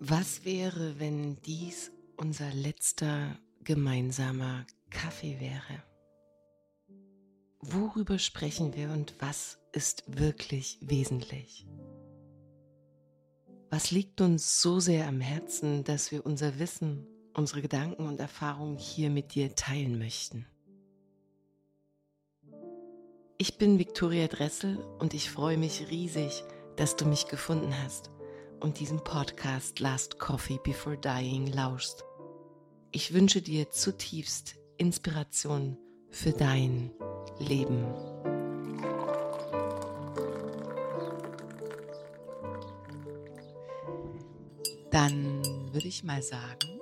Was wäre, wenn dies unser letzter gemeinsamer Kaffee wäre? Worüber sprechen wir und was ist wirklich wesentlich? Was liegt uns so sehr am Herzen, dass wir unser Wissen, unsere Gedanken und Erfahrungen hier mit dir teilen möchten? Ich bin Viktoria Dressel und ich freue mich riesig, dass du mich gefunden hast und diesen Podcast Last Coffee Before Dying lauschst. Ich wünsche dir zutiefst Inspiration für dein Leben. Dann würde ich mal sagen,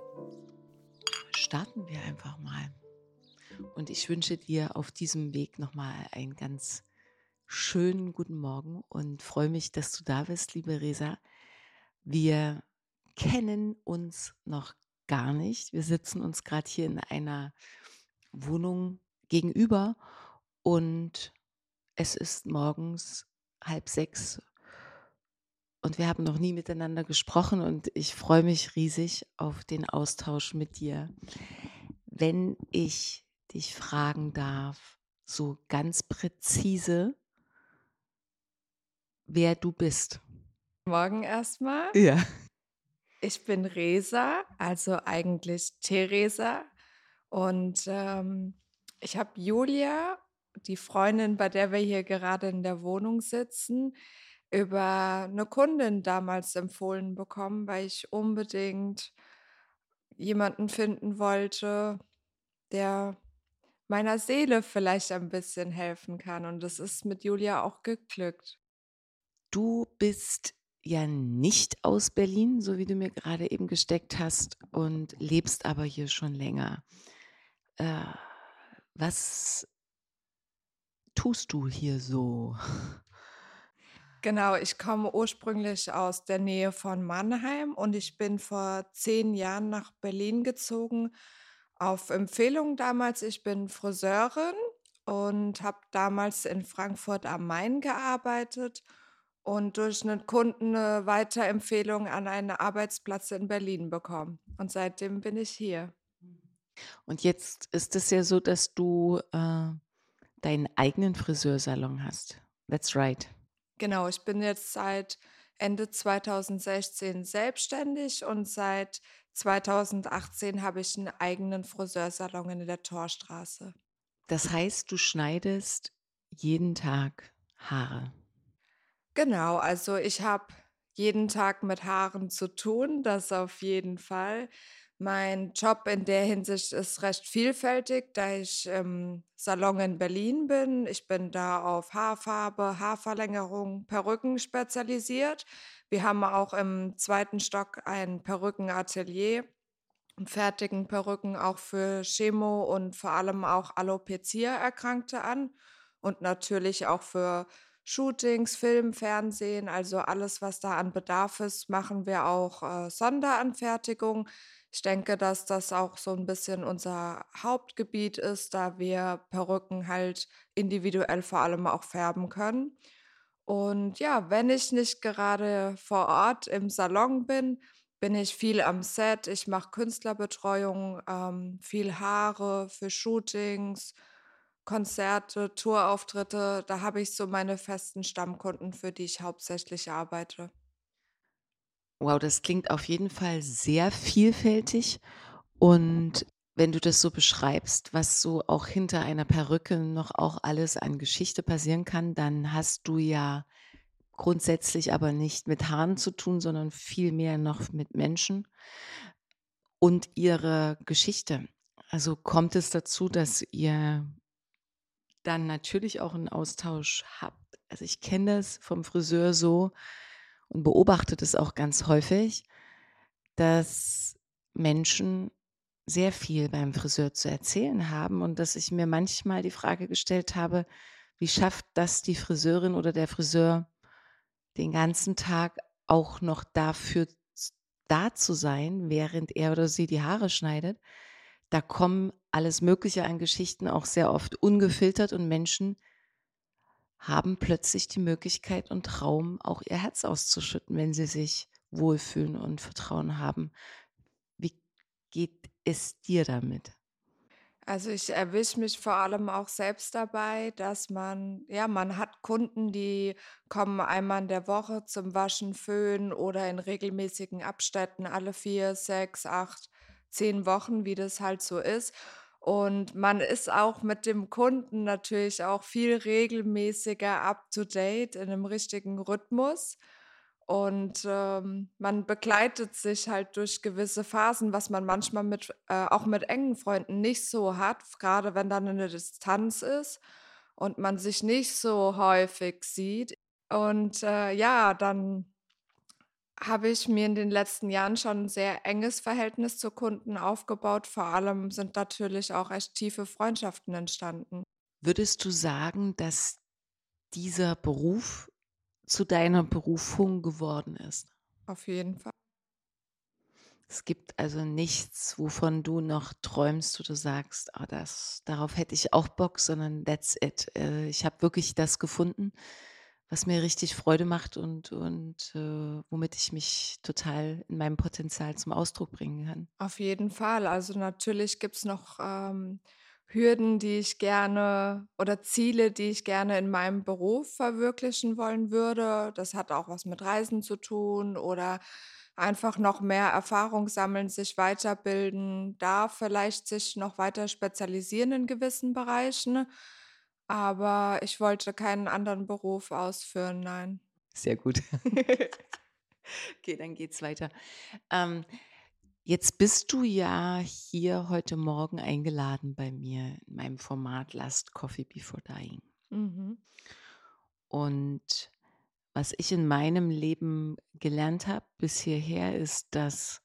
starten wir einfach mal. Und ich wünsche dir auf diesem Weg nochmal einen ganz schönen guten Morgen und freue mich, dass du da bist, liebe Resa. Wir kennen uns noch gar nicht. Wir sitzen uns gerade hier in einer Wohnung gegenüber und es ist morgens halb sechs und wir haben noch nie miteinander gesprochen und ich freue mich riesig auf den Austausch mit dir. Wenn ich dich fragen darf, so ganz präzise, wer du bist. Morgen erstmal. Ja. Ich bin Resa, also eigentlich Theresa. Und ähm, ich habe Julia, die Freundin, bei der wir hier gerade in der Wohnung sitzen, über eine Kundin damals empfohlen bekommen, weil ich unbedingt jemanden finden wollte, der meiner Seele vielleicht ein bisschen helfen kann. Und das ist mit Julia auch geglückt. Du bist ja nicht aus Berlin, so wie du mir gerade eben gesteckt hast, und lebst aber hier schon länger. Äh, was tust du hier so? Genau, ich komme ursprünglich aus der Nähe von Mannheim und ich bin vor zehn Jahren nach Berlin gezogen auf Empfehlung damals. Ich bin Friseurin und habe damals in Frankfurt am Main gearbeitet und durch einen Kunden eine Weiterempfehlung an einen Arbeitsplatz in Berlin bekommen. Und seitdem bin ich hier. Und jetzt ist es ja so, dass du äh, deinen eigenen Friseursalon hast. That's right. Genau, ich bin jetzt seit Ende 2016 selbstständig und seit 2018 habe ich einen eigenen Friseursalon in der Torstraße. Das heißt, du schneidest jeden Tag Haare. Genau, also ich habe jeden Tag mit Haaren zu tun, das auf jeden Fall. Mein Job in der Hinsicht ist recht vielfältig, da ich im Salon in Berlin bin. Ich bin da auf Haarfarbe, Haarverlängerung, Perücken spezialisiert. Wir haben auch im zweiten Stock ein Perückenatelier fertigen Perücken auch für Chemo und vor allem auch Alopecia-Erkrankte an und natürlich auch für Shootings, Film, Fernsehen, also alles, was da an Bedarf ist, machen wir auch äh, Sonderanfertigung. Ich denke, dass das auch so ein bisschen unser Hauptgebiet ist, da wir Perücken halt individuell vor allem auch färben können. Und ja, wenn ich nicht gerade vor Ort im Salon bin, bin ich viel am Set. Ich mache Künstlerbetreuung, ähm, viel Haare für Shootings, Konzerte, Tourauftritte. Da habe ich so meine festen Stammkunden, für die ich hauptsächlich arbeite. Wow, das klingt auf jeden Fall sehr vielfältig. Und wenn du das so beschreibst, was so auch hinter einer Perücke noch auch alles an Geschichte passieren kann, dann hast du ja grundsätzlich aber nicht mit Haaren zu tun, sondern vielmehr noch mit Menschen und ihre Geschichte. Also kommt es dazu, dass ihr dann natürlich auch einen Austausch habt. Also ich kenne das vom Friseur so, und beobachtet es auch ganz häufig, dass Menschen sehr viel beim Friseur zu erzählen haben und dass ich mir manchmal die Frage gestellt habe, wie schafft das die Friseurin oder der Friseur den ganzen Tag auch noch dafür da zu sein, während er oder sie die Haare schneidet. Da kommen alles Mögliche an Geschichten auch sehr oft ungefiltert und Menschen haben plötzlich die Möglichkeit und Raum, auch ihr Herz auszuschütten, wenn sie sich wohlfühlen und Vertrauen haben. Wie geht es dir damit? Also ich erwische mich vor allem auch selbst dabei, dass man, ja, man hat Kunden, die kommen einmal in der Woche zum Waschen, Föhn oder in regelmäßigen Abständen alle vier, sechs, acht, zehn Wochen, wie das halt so ist. Und man ist auch mit dem Kunden natürlich auch viel regelmäßiger up-to-date in einem richtigen Rhythmus. Und ähm, man begleitet sich halt durch gewisse Phasen, was man manchmal mit, äh, auch mit engen Freunden nicht so hat, gerade wenn dann eine Distanz ist und man sich nicht so häufig sieht. Und äh, ja, dann habe ich mir in den letzten Jahren schon ein sehr enges Verhältnis zu Kunden aufgebaut. Vor allem sind natürlich auch echt tiefe Freundschaften entstanden. Würdest du sagen, dass dieser Beruf zu deiner Berufung geworden ist? Auf jeden Fall. Es gibt also nichts, wovon du noch träumst oder sagst, oh, das, darauf hätte ich auch Bock, sondern that's it. Äh, ich habe wirklich das gefunden, was mir richtig Freude macht und, und äh, womit ich mich total in meinem Potenzial zum Ausdruck bringen kann. Auf jeden Fall. Also natürlich gibt es noch ähm, Hürden, die ich gerne oder Ziele, die ich gerne in meinem Beruf verwirklichen wollen würde. Das hat auch was mit Reisen zu tun oder einfach noch mehr Erfahrung sammeln, sich weiterbilden, da vielleicht sich noch weiter spezialisieren in gewissen Bereichen. Aber ich wollte keinen anderen Beruf ausführen, nein. Sehr gut. okay, dann geht's weiter. Ähm, jetzt bist du ja hier heute Morgen eingeladen bei mir in meinem Format Last Coffee Before Dying. Mhm. Und was ich in meinem Leben gelernt habe bis hierher ist, dass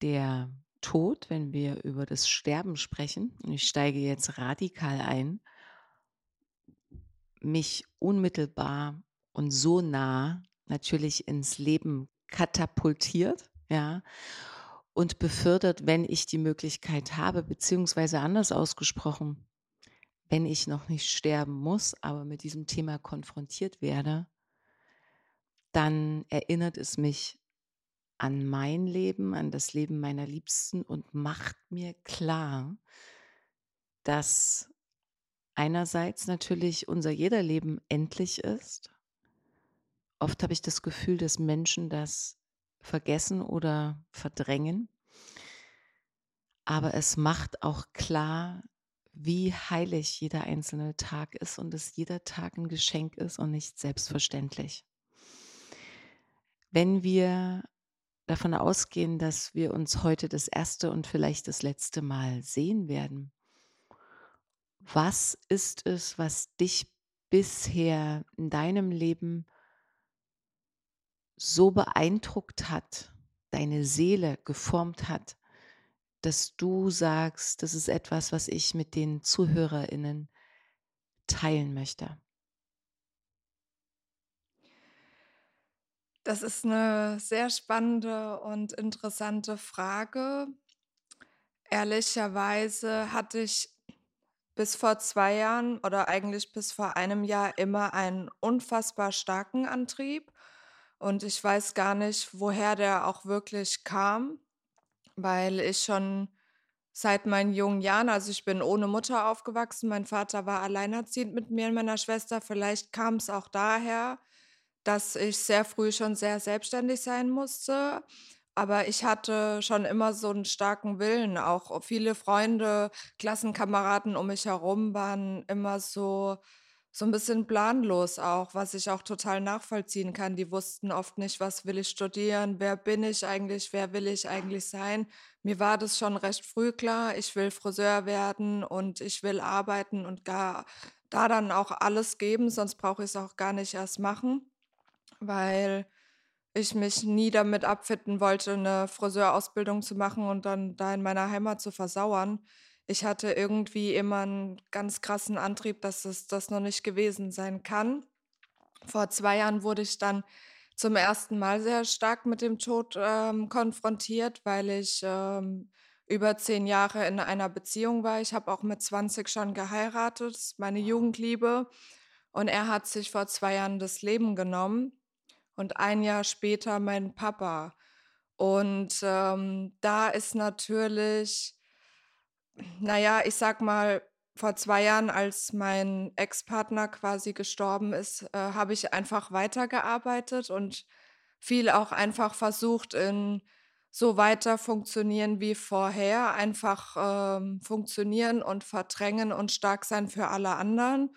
der Tod, wenn wir über das Sterben sprechen, und ich steige jetzt radikal ein, mich unmittelbar und so nah natürlich ins Leben katapultiert, ja, und befördert, wenn ich die Möglichkeit habe, beziehungsweise anders ausgesprochen, wenn ich noch nicht sterben muss, aber mit diesem Thema konfrontiert werde, dann erinnert es mich an mein Leben, an das Leben meiner Liebsten und macht mir klar, dass einerseits natürlich unser jeder Leben endlich ist. Oft habe ich das Gefühl, dass Menschen das vergessen oder verdrängen. Aber es macht auch klar, wie heilig jeder einzelne Tag ist und dass jeder Tag ein Geschenk ist und nicht selbstverständlich. wenn wir davon ausgehen, dass wir uns heute das erste und vielleicht das letzte Mal sehen werden, was ist es, was dich bisher in deinem Leben so beeindruckt hat, deine Seele geformt hat, dass du sagst, das ist etwas, was ich mit den Zuhörerinnen teilen möchte? Das ist eine sehr spannende und interessante Frage. Ehrlicherweise hatte ich bis vor zwei Jahren oder eigentlich bis vor einem Jahr immer einen unfassbar starken Antrieb. Und ich weiß gar nicht, woher der auch wirklich kam, weil ich schon seit meinen jungen Jahren, also ich bin ohne Mutter aufgewachsen, mein Vater war alleinerziehend mit mir und meiner Schwester. Vielleicht kam es auch daher, dass ich sehr früh schon sehr selbstständig sein musste. Aber ich hatte schon immer so einen starken Willen. Auch viele Freunde, Klassenkameraden um mich herum waren immer so so ein bisschen planlos auch, was ich auch total nachvollziehen kann. Die wussten oft nicht, was will ich studieren, wer bin ich eigentlich, wer will ich eigentlich sein. Mir war das schon recht früh klar, ich will Friseur werden und ich will arbeiten und gar da dann auch alles geben, sonst brauche ich es auch gar nicht erst machen, weil ich mich nie damit abfinden wollte, eine Friseurausbildung zu machen und dann da in meiner Heimat zu versauern ich hatte irgendwie immer einen ganz krassen Antrieb, dass es das noch nicht gewesen sein kann. Vor zwei Jahren wurde ich dann zum ersten Mal sehr stark mit dem Tod ähm, konfrontiert, weil ich ähm, über zehn Jahre in einer Beziehung war. Ich habe auch mit 20 schon geheiratet, meine Jugendliebe. Und er hat sich vor zwei Jahren das Leben genommen und ein Jahr später mein Papa. Und ähm, da ist natürlich naja, ich sag mal, vor zwei Jahren, als mein Ex-Partner quasi gestorben ist, äh, habe ich einfach weitergearbeitet und viel auch einfach versucht, in so weiter funktionieren wie vorher, einfach ähm, funktionieren und verdrängen und stark sein für alle anderen.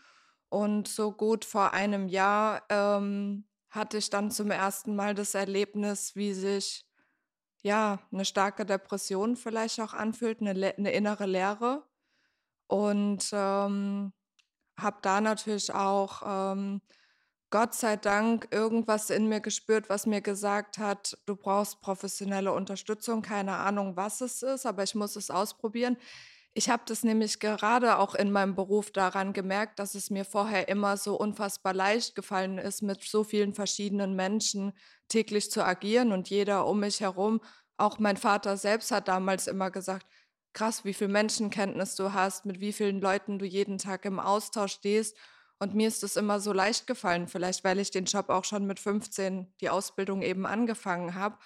Und so gut vor einem Jahr ähm, hatte ich dann zum ersten Mal das Erlebnis, wie sich ja, eine starke Depression vielleicht auch anfühlt, eine, eine innere Leere. Und ähm, habe da natürlich auch, ähm, Gott sei Dank, irgendwas in mir gespürt, was mir gesagt hat, du brauchst professionelle Unterstützung, keine Ahnung, was es ist, aber ich muss es ausprobieren. Ich habe das nämlich gerade auch in meinem Beruf daran gemerkt, dass es mir vorher immer so unfassbar leicht gefallen ist, mit so vielen verschiedenen Menschen täglich zu agieren und jeder um mich herum. Auch mein Vater selbst hat damals immer gesagt, krass, wie viel Menschenkenntnis du hast, mit wie vielen Leuten du jeden Tag im Austausch stehst. Und mir ist es immer so leicht gefallen, vielleicht weil ich den Job auch schon mit 15, die Ausbildung eben angefangen habe.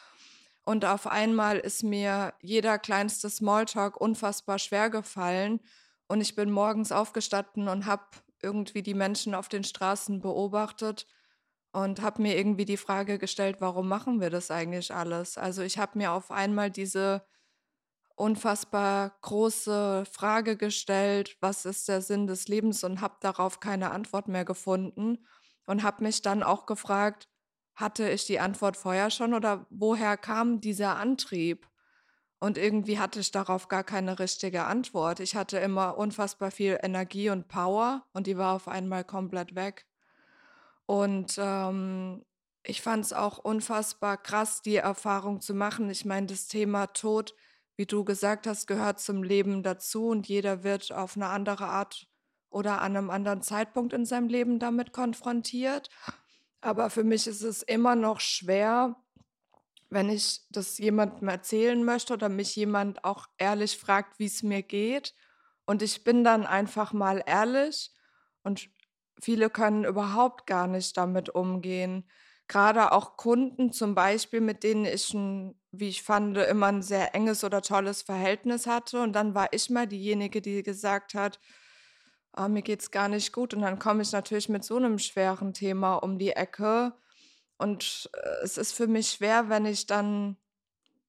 Und auf einmal ist mir jeder kleinste Smalltalk unfassbar schwer gefallen. Und ich bin morgens aufgestanden und habe irgendwie die Menschen auf den Straßen beobachtet und habe mir irgendwie die Frage gestellt, warum machen wir das eigentlich alles? Also ich habe mir auf einmal diese unfassbar große Frage gestellt, was ist der Sinn des Lebens und habe darauf keine Antwort mehr gefunden und habe mich dann auch gefragt, hatte ich die Antwort vorher schon oder woher kam dieser Antrieb? Und irgendwie hatte ich darauf gar keine richtige Antwort. Ich hatte immer unfassbar viel Energie und Power und die war auf einmal komplett weg. Und ähm, ich fand es auch unfassbar krass, die Erfahrung zu machen. Ich meine, das Thema Tod, wie du gesagt hast, gehört zum Leben dazu und jeder wird auf eine andere Art oder an einem anderen Zeitpunkt in seinem Leben damit konfrontiert. Aber für mich ist es immer noch schwer, wenn ich das jemandem erzählen möchte oder mich jemand auch ehrlich fragt, wie es mir geht. Und ich bin dann einfach mal ehrlich und viele können überhaupt gar nicht damit umgehen. Gerade auch Kunden zum Beispiel, mit denen ich ein, wie ich fand, immer ein sehr enges oder tolles Verhältnis hatte. Und dann war ich mal diejenige, die gesagt hat, oh, mir es gar nicht gut. Und dann komme ich natürlich mit so einem schweren Thema um die Ecke. Und äh, es ist für mich schwer, wenn ich dann,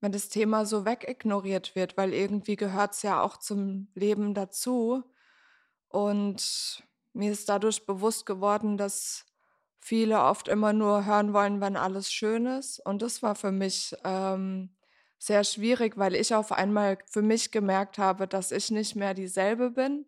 wenn das Thema so wegignoriert wird, weil irgendwie gehört es ja auch zum Leben dazu. Und mir ist dadurch bewusst geworden, dass viele oft immer nur hören wollen, wenn alles schön ist. Und das war für mich ähm, sehr schwierig, weil ich auf einmal für mich gemerkt habe, dass ich nicht mehr dieselbe bin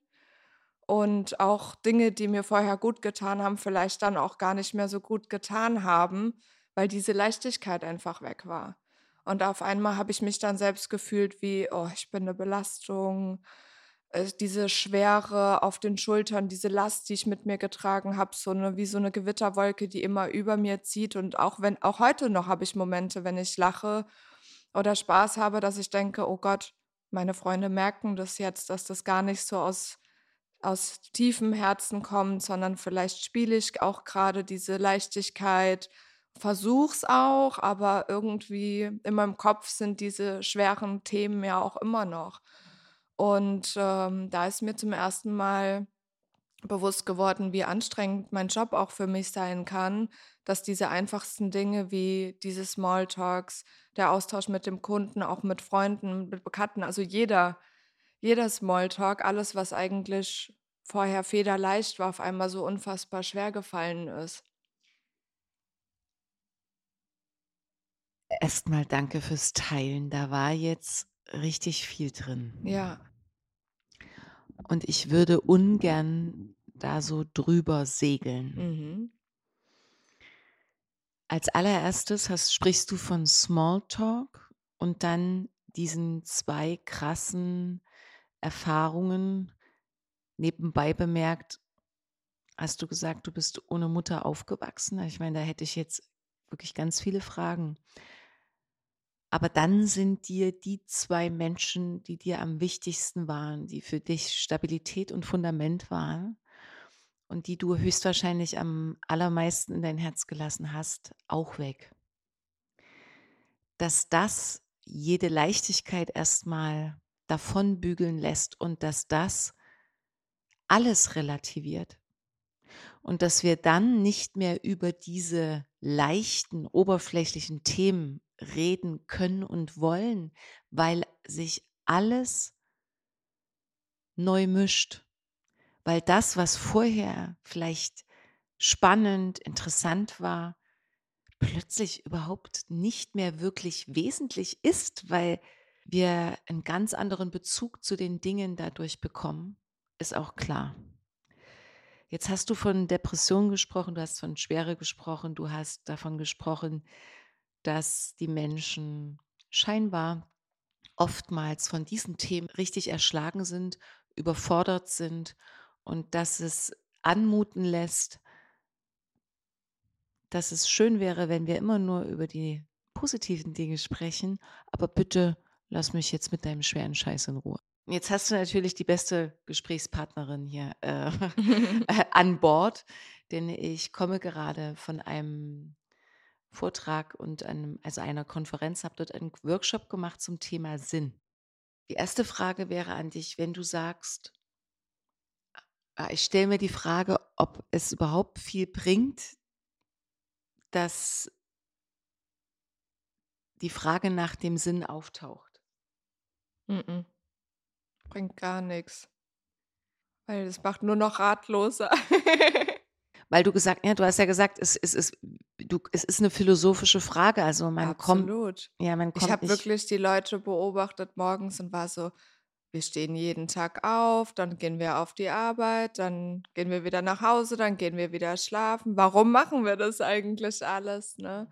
und auch Dinge, die mir vorher gut getan haben, vielleicht dann auch gar nicht mehr so gut getan haben, weil diese Leichtigkeit einfach weg war. Und auf einmal habe ich mich dann selbst gefühlt wie, oh, ich bin eine Belastung, äh, diese Schwere auf den Schultern, diese Last, die ich mit mir getragen habe, so eine, wie so eine Gewitterwolke, die immer über mir zieht. Und auch wenn, auch heute noch habe ich Momente, wenn ich lache oder Spaß habe, dass ich denke, oh Gott, meine Freunde merken das jetzt, dass das gar nicht so aus, aus tiefem Herzen kommt, sondern vielleicht spiele ich auch gerade diese Leichtigkeit, versuch's auch, aber irgendwie in meinem Kopf sind diese schweren Themen ja auch immer noch. Und ähm, da ist mir zum ersten Mal bewusst geworden, wie anstrengend mein Job auch für mich sein kann, dass diese einfachsten Dinge wie diese Smalltalks, der Austausch mit dem Kunden, auch mit Freunden, mit Bekannten, also jeder, jeder Smalltalk, alles, was eigentlich vorher federleicht war, auf einmal so unfassbar schwer gefallen ist. Erstmal danke fürs Teilen. Da war jetzt richtig viel drin. Ja. Und ich würde ungern da so drüber segeln. Mhm. Als allererstes hast, sprichst du von Smalltalk und dann diesen zwei krassen Erfahrungen. Nebenbei bemerkt, hast du gesagt, du bist ohne Mutter aufgewachsen. Ich meine, da hätte ich jetzt wirklich ganz viele Fragen. Aber dann sind dir die zwei Menschen, die dir am wichtigsten waren, die für dich Stabilität und Fundament waren, und die du höchstwahrscheinlich am allermeisten in dein Herz gelassen hast, auch weg. Dass das jede Leichtigkeit erstmal davon bügeln lässt und dass das alles relativiert. Und dass wir dann nicht mehr über diese leichten, oberflächlichen Themen reden können und wollen, weil sich alles neu mischt weil das, was vorher vielleicht spannend, interessant war, plötzlich überhaupt nicht mehr wirklich wesentlich ist, weil wir einen ganz anderen Bezug zu den Dingen dadurch bekommen, ist auch klar. Jetzt hast du von Depression gesprochen, du hast von Schwere gesprochen, du hast davon gesprochen, dass die Menschen scheinbar oftmals von diesen Themen richtig erschlagen sind, überfordert sind und dass es anmuten lässt, dass es schön wäre, wenn wir immer nur über die positiven Dinge sprechen, aber bitte lass mich jetzt mit deinem schweren Scheiß in Ruhe. Jetzt hast du natürlich die beste Gesprächspartnerin hier äh, an Bord, denn ich komme gerade von einem Vortrag und einem, also einer Konferenz, habe dort einen Workshop gemacht zum Thema Sinn. Die erste Frage wäre an dich, wenn du sagst, Ah, ich stelle mir die Frage, ob es überhaupt viel bringt, dass die Frage nach dem Sinn auftaucht. Mm-mm. Bringt gar nichts. Weil das macht nur noch ratloser. Weil du gesagt, ja, du hast ja gesagt, es, es, es, du, es ist eine philosophische Frage. Also man Absolut. kommt. Ja, man kommt ich habe wirklich die Leute beobachtet morgens und war so, wir stehen jeden Tag auf, dann gehen wir auf die Arbeit, dann gehen wir wieder nach Hause, dann gehen wir wieder schlafen. Warum machen wir das eigentlich alles? Ne?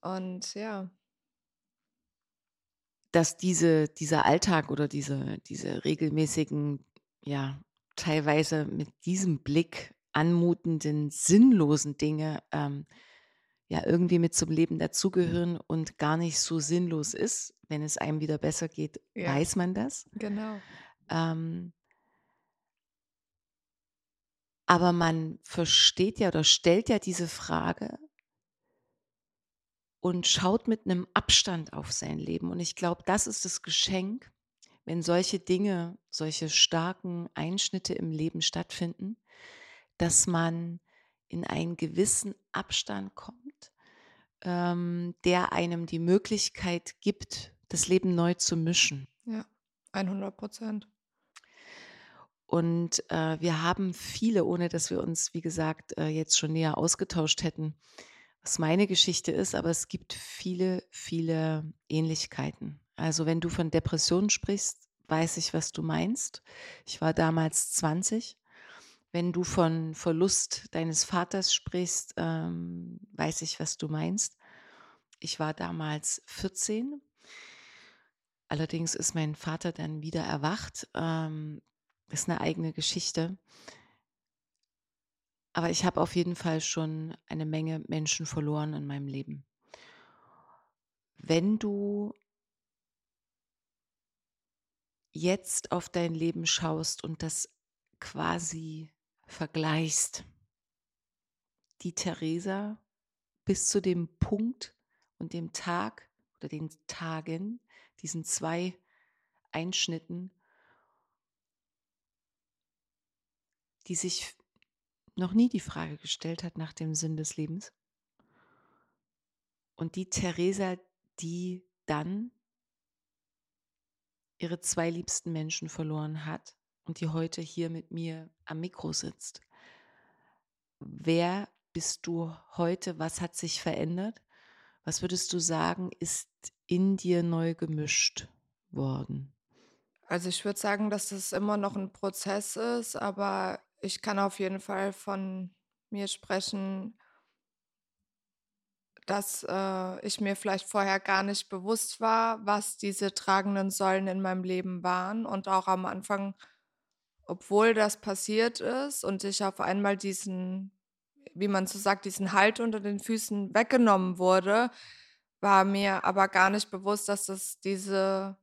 Und ja. Dass diese, dieser Alltag oder diese, diese regelmäßigen, ja, teilweise mit diesem Blick anmutenden, sinnlosen Dinge ähm, ja irgendwie mit zum Leben dazugehören und gar nicht so sinnlos ist. Wenn es einem wieder besser geht, ja. weiß man das. Genau. Ähm, aber man versteht ja oder stellt ja diese Frage und schaut mit einem Abstand auf sein Leben. Und ich glaube, das ist das Geschenk, wenn solche Dinge, solche starken Einschnitte im Leben stattfinden, dass man in einen gewissen Abstand kommt, ähm, der einem die Möglichkeit gibt, das Leben neu zu mischen. Ja, 100 Prozent. Und äh, wir haben viele, ohne dass wir uns, wie gesagt, äh, jetzt schon näher ausgetauscht hätten, was meine Geschichte ist, aber es gibt viele, viele Ähnlichkeiten. Also wenn du von Depressionen sprichst, weiß ich, was du meinst. Ich war damals 20. Wenn du von Verlust deines Vaters sprichst, ähm, weiß ich, was du meinst. Ich war damals 14. Allerdings ist mein Vater dann wieder erwacht. Ähm, ist eine eigene Geschichte. Aber ich habe auf jeden Fall schon eine Menge Menschen verloren in meinem Leben. Wenn du jetzt auf dein Leben schaust und das quasi vergleichst, die Theresa bis zu dem Punkt und dem Tag oder den Tagen, diesen zwei Einschnitten, die sich noch nie die Frage gestellt hat nach dem Sinn des Lebens. Und die Theresa, die dann ihre zwei liebsten Menschen verloren hat und die heute hier mit mir am Mikro sitzt. Wer bist du heute? Was hat sich verändert? Was würdest du sagen, ist in dir neu gemischt worden? Also ich würde sagen, dass es immer noch ein Prozess ist, aber ich kann auf jeden Fall von mir sprechen, dass äh, ich mir vielleicht vorher gar nicht bewusst war, was diese tragenden Säulen in meinem Leben waren. Und auch am Anfang, obwohl das passiert ist und ich auf einmal diesen, wie man so sagt, diesen Halt unter den Füßen weggenommen wurde, war mir aber gar nicht bewusst, dass es diese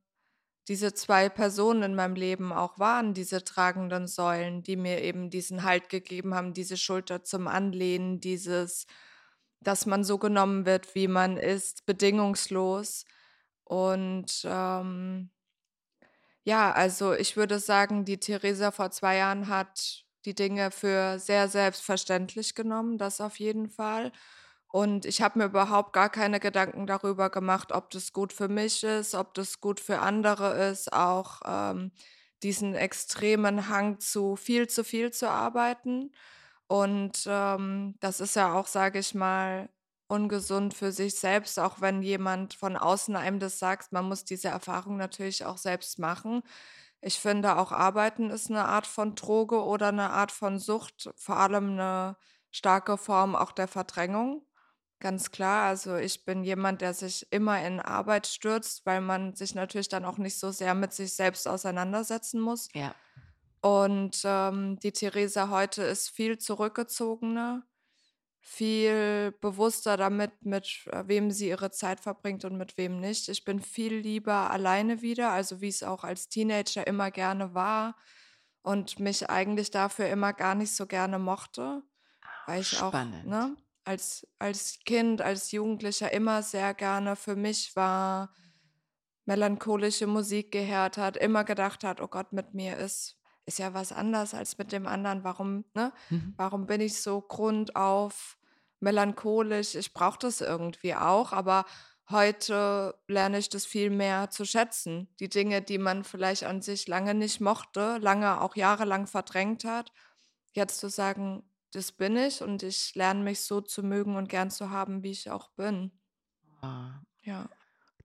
diese zwei Personen in meinem Leben auch waren, diese tragenden Säulen, die mir eben diesen Halt gegeben haben, diese Schulter zum Anlehnen, dieses, dass man so genommen wird, wie man ist, bedingungslos. Und ähm, ja, also ich würde sagen, die Theresa vor zwei Jahren hat die Dinge für sehr selbstverständlich genommen, das auf jeden Fall. Und ich habe mir überhaupt gar keine Gedanken darüber gemacht, ob das gut für mich ist, ob das gut für andere ist, auch ähm, diesen extremen Hang zu viel zu viel zu arbeiten. Und ähm, das ist ja auch, sage ich mal, ungesund für sich selbst, auch wenn jemand von außen einem das sagt, man muss diese Erfahrung natürlich auch selbst machen. Ich finde, auch Arbeiten ist eine Art von Droge oder eine Art von Sucht, vor allem eine starke Form auch der Verdrängung. Ganz klar, also ich bin jemand, der sich immer in Arbeit stürzt, weil man sich natürlich dann auch nicht so sehr mit sich selbst auseinandersetzen muss. Ja. Und ähm, die Theresa heute ist viel zurückgezogener, viel bewusster damit, mit äh, wem sie ihre Zeit verbringt und mit wem nicht. Ich bin viel lieber alleine wieder, also wie es auch als Teenager immer gerne war und mich eigentlich dafür immer gar nicht so gerne mochte, weil ich auch, Spannend. ne? Als, als Kind, als Jugendlicher immer sehr gerne für mich war, melancholische Musik gehört hat, immer gedacht hat, oh Gott, mit mir ist, ist ja was anders als mit dem anderen. Warum, ne? Mhm. Warum bin ich so grundauf melancholisch? Ich brauche das irgendwie auch, aber heute lerne ich das viel mehr zu schätzen. Die Dinge, die man vielleicht an sich lange nicht mochte, lange auch jahrelang verdrängt hat, jetzt zu sagen, das bin ich und ich lerne mich so zu mögen und gern zu haben, wie ich auch bin. Ah, Ja.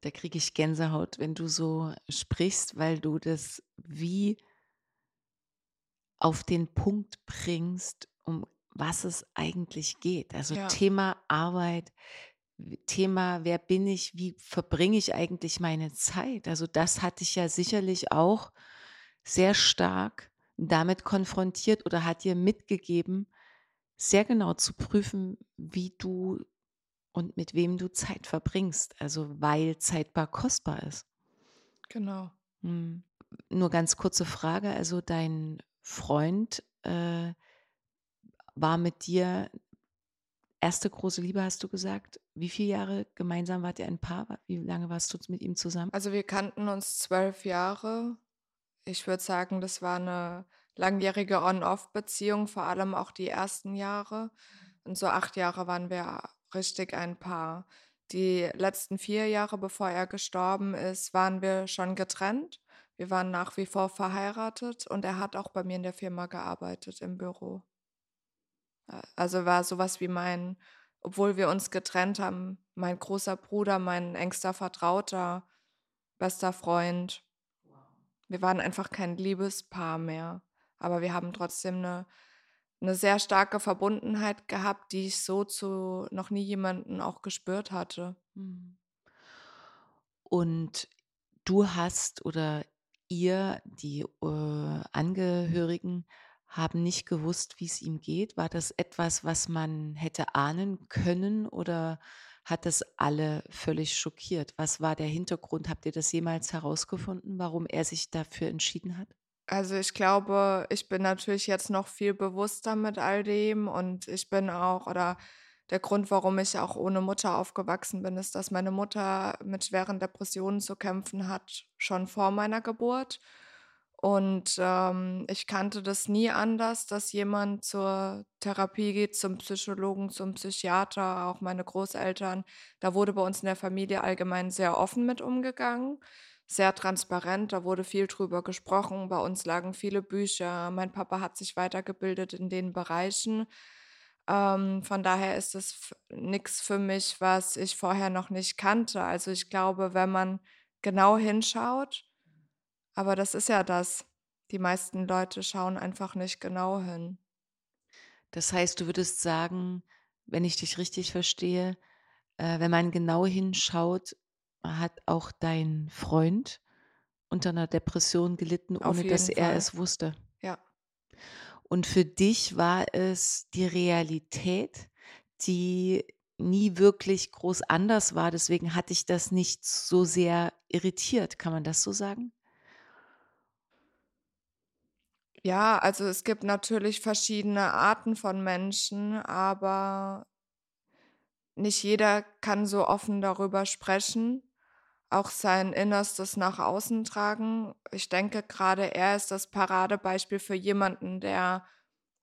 Da kriege ich Gänsehaut, wenn du so sprichst, weil du das wie auf den Punkt bringst, um was es eigentlich geht. Also Ja. Thema Arbeit, Thema, wer bin ich, wie verbringe ich eigentlich meine Zeit? Also das hatte ich ja sicherlich auch sehr stark damit konfrontiert oder hat dir mitgegeben, sehr genau zu prüfen, wie du und mit wem du Zeit verbringst. Also weil Zeit bar kostbar ist. Genau. Hm. Nur ganz kurze Frage. Also dein Freund äh, war mit dir erste große Liebe, hast du gesagt. Wie viele Jahre gemeinsam wart ihr ein Paar? Wie lange warst du mit ihm zusammen? Also wir kannten uns zwölf Jahre. Ich würde sagen, das war eine langjährige On-Off-Beziehung, vor allem auch die ersten Jahre. Und so acht Jahre waren wir richtig ein Paar. Die letzten vier Jahre, bevor er gestorben ist, waren wir schon getrennt. Wir waren nach wie vor verheiratet und er hat auch bei mir in der Firma gearbeitet im Büro. Also war sowas wie mein, obwohl wir uns getrennt haben, mein großer Bruder, mein engster Vertrauter, bester Freund. Wir waren einfach kein Liebespaar mehr, aber wir haben trotzdem eine, eine sehr starke Verbundenheit gehabt, die ich so zu noch nie jemanden auch gespürt hatte. Mhm. Und du hast oder ihr, die äh, Angehörigen, haben nicht gewusst, wie es ihm geht. War das etwas, was man hätte ahnen können oder hat das alle völlig schockiert? Was war der Hintergrund? Habt ihr das jemals herausgefunden, warum er sich dafür entschieden hat? Also ich glaube, ich bin natürlich jetzt noch viel bewusster mit all dem und ich bin auch, oder der Grund, warum ich auch ohne Mutter aufgewachsen bin, ist, dass meine Mutter mit schweren Depressionen zu kämpfen hat, schon vor meiner Geburt. Und ähm, ich kannte das nie anders, dass jemand zur Therapie geht, zum Psychologen, zum Psychiater, auch meine Großeltern. Da wurde bei uns in der Familie allgemein sehr offen mit umgegangen, sehr transparent. Da wurde viel drüber gesprochen. Bei uns lagen viele Bücher. Mein Papa hat sich weitergebildet in den Bereichen. Ähm, von daher ist es nichts für mich, was ich vorher noch nicht kannte. Also ich glaube, wenn man genau hinschaut, aber das ist ja das, die meisten Leute schauen einfach nicht genau hin. Das heißt, du würdest sagen, wenn ich dich richtig verstehe, äh, wenn man genau hinschaut, hat auch dein Freund unter einer Depression gelitten, ohne dass er Fall. es wusste. Ja. Und für dich war es die Realität, die nie wirklich groß anders war. Deswegen hat dich das nicht so sehr irritiert. Kann man das so sagen? Ja, also es gibt natürlich verschiedene Arten von Menschen, aber nicht jeder kann so offen darüber sprechen, auch sein Innerstes nach außen tragen. Ich denke, gerade er ist das Paradebeispiel für jemanden, der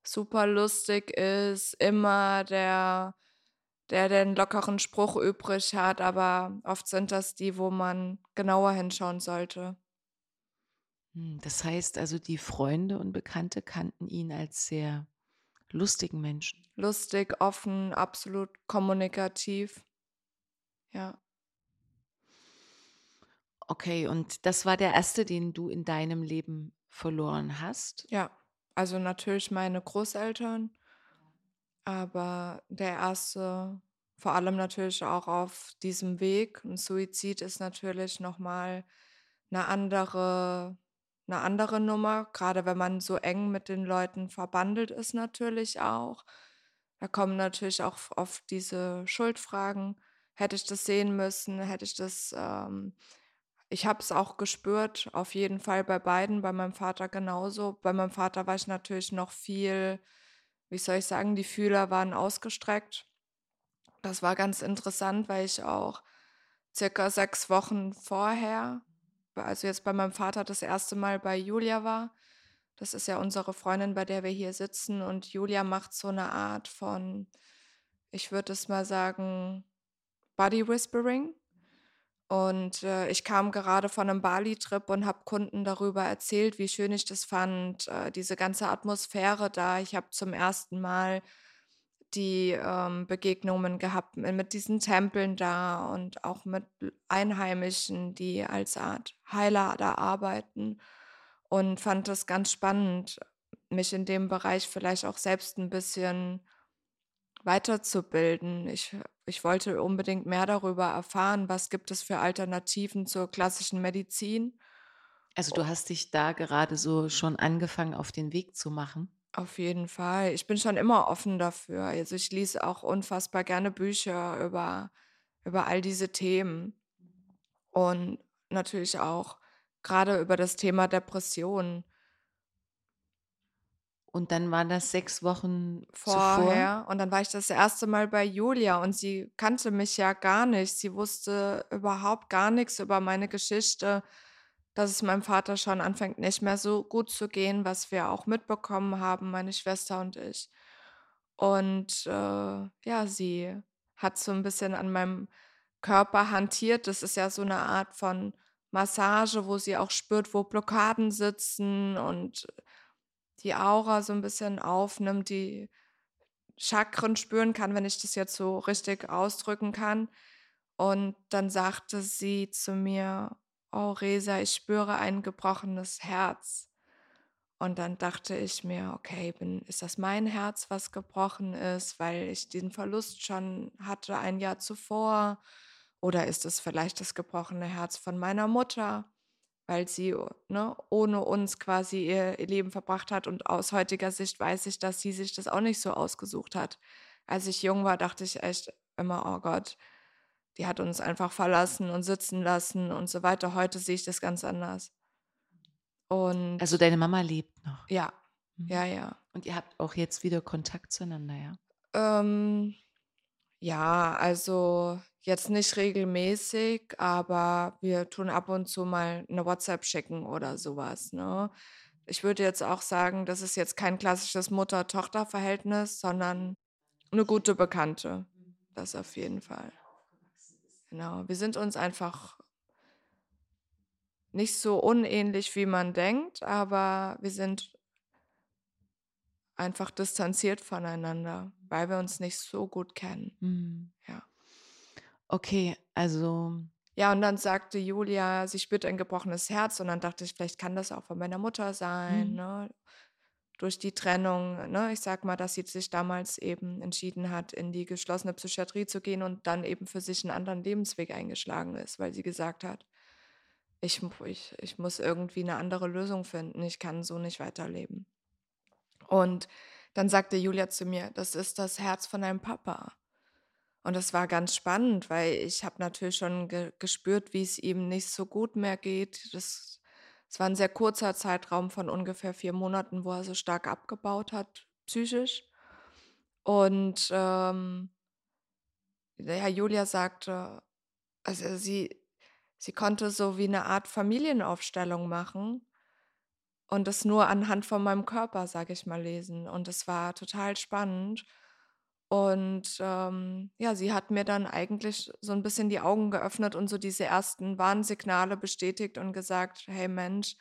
super lustig ist, immer der, der den lockeren Spruch übrig hat, aber oft sind das die, wo man genauer hinschauen sollte. Hm, das heißt also, die Freunde und Bekannte kannten ihn als sehr lustigen Menschen. Lustig, offen, absolut kommunikativ. Ja. Okay, und das war der erste, den du in deinem Leben verloren hast? Ja, also natürlich meine Großeltern, aber der erste, vor allem natürlich auch auf diesem Weg. Ein Suizid ist natürlich nochmal eine andere, eine andere Nummer, gerade wenn man so eng mit den Leuten verbandelt ist natürlich auch. Da kommen natürlich auch oft diese Schuldfragen. Hätte ich das sehen müssen? Hätte ich das ähm, ich habe es auch gespürt, auf jeden Fall bei beiden, bei meinem Vater genauso. Bei meinem Vater war ich natürlich noch viel, wie soll ich sagen, die Fühler waren ausgestreckt. Das war ganz interessant, weil ich auch circa sechs Wochen vorher, also jetzt bei meinem Vater das erste Mal bei Julia war. Das ist ja unsere Freundin, bei der wir hier sitzen. Und Julia macht so eine Art von, ich würde es mal sagen, Body Whispering. Und äh, ich kam gerade von einem Bali-Trip und habe Kunden darüber erzählt, wie schön ich das fand, äh, diese ganze Atmosphäre da. Ich habe zum ersten Mal die ähm, Begegnungen gehabt mit diesen Tempeln da und auch mit Einheimischen, die als Art Heiler da arbeiten. Und fand das ganz spannend, mich in dem Bereich vielleicht auch selbst ein bisschen weiterzubilden. Ich, ich wollte unbedingt mehr darüber erfahren, was gibt es für Alternativen zur klassischen Medizin. Also du hast dich da gerade so schon angefangen, auf den Weg zu machen? Auf jeden Fall. Ich bin schon immer offen dafür. Also ich lese auch unfassbar gerne Bücher über, über all diese Themen. Und natürlich auch gerade über das Thema Depressionen. Und dann waren das sechs Wochen vorher. Zuvor. Und dann war ich das erste Mal bei Julia und sie kannte mich ja gar nicht. Sie wusste überhaupt gar nichts über meine Geschichte, dass es meinem Vater schon anfängt, nicht mehr so gut zu gehen, was wir auch mitbekommen haben, meine Schwester und ich. Und äh, ja, sie hat so ein bisschen an meinem Körper hantiert. Das ist ja so eine Art von Massage, wo sie auch spürt, wo Blockaden sitzen und die Aura so ein bisschen aufnimmt, die Chakren spüren kann, wenn ich das jetzt so richtig ausdrücken kann. Und dann sagte sie zu mir, oh Resa, ich spüre ein gebrochenes Herz. Und dann dachte ich mir, okay, bin, ist das mein Herz, was gebrochen ist, weil ich den Verlust schon hatte ein Jahr zuvor? Oder ist es vielleicht das gebrochene Herz von meiner Mutter, weil sie ne, ohne uns quasi ihr, ihr Leben verbracht hat? Und aus heutiger Sicht weiß ich, dass sie sich das auch nicht so ausgesucht hat. Als ich jung war, dachte ich echt immer, oh Gott, die hat uns einfach verlassen und sitzen lassen und so weiter. Heute sehe ich das ganz anders. Und Also deine Mama lebt noch. ja, Mhm. ja, ja. Und ihr habt auch jetzt wieder Kontakt zueinander, ja? Ähm, ja, also jetzt nicht regelmäßig, aber wir tun ab und zu mal eine WhatsApp schicken oder sowas, ne? Ich würde jetzt auch sagen, das ist jetzt kein klassisches Mutter-Tochter-Verhältnis, sondern eine gute Bekannte. Das auf jeden Fall. Genau. Wir sind uns einfach nicht so unähnlich, wie man denkt, aber wir sind einfach distanziert voneinander, weil wir uns nicht so gut kennen. Mhm. Ja. Okay, also Ja, und dann sagte Julia, sie spürt ein gebrochenes Herz und dann dachte ich, vielleicht kann das auch von meiner Mutter sein, Mhm. ne? Durch die Trennung, ne? Ich sag mal, dass sie sich damals eben entschieden hat, in die geschlossene Psychiatrie zu gehen und dann eben für sich einen anderen Lebensweg eingeschlagen ist, weil sie gesagt hat, ich, ich, ich muss irgendwie eine andere Lösung finden, ich kann so nicht weiterleben. Und dann sagte Julia zu mir, das ist das Herz von deinem Papa. Und das war ganz spannend, weil ich habe natürlich schon ge gespürt, wie es ihm nicht so gut mehr geht. Das, es war ein sehr kurzer Zeitraum von ungefähr vier Monaten, wo er so stark abgebaut hat, psychisch. Und ähm, ja, Julia sagte, also sie, sie konnte so wie eine Art Familienaufstellung machen und das nur anhand von meinem Körper, sage ich mal, lesen. Und es war total spannend. Und ähm, ja, sie hat mir dann eigentlich so ein bisschen die Augen geöffnet und so diese ersten Warnsignale bestätigt und gesagt, hey Mensch,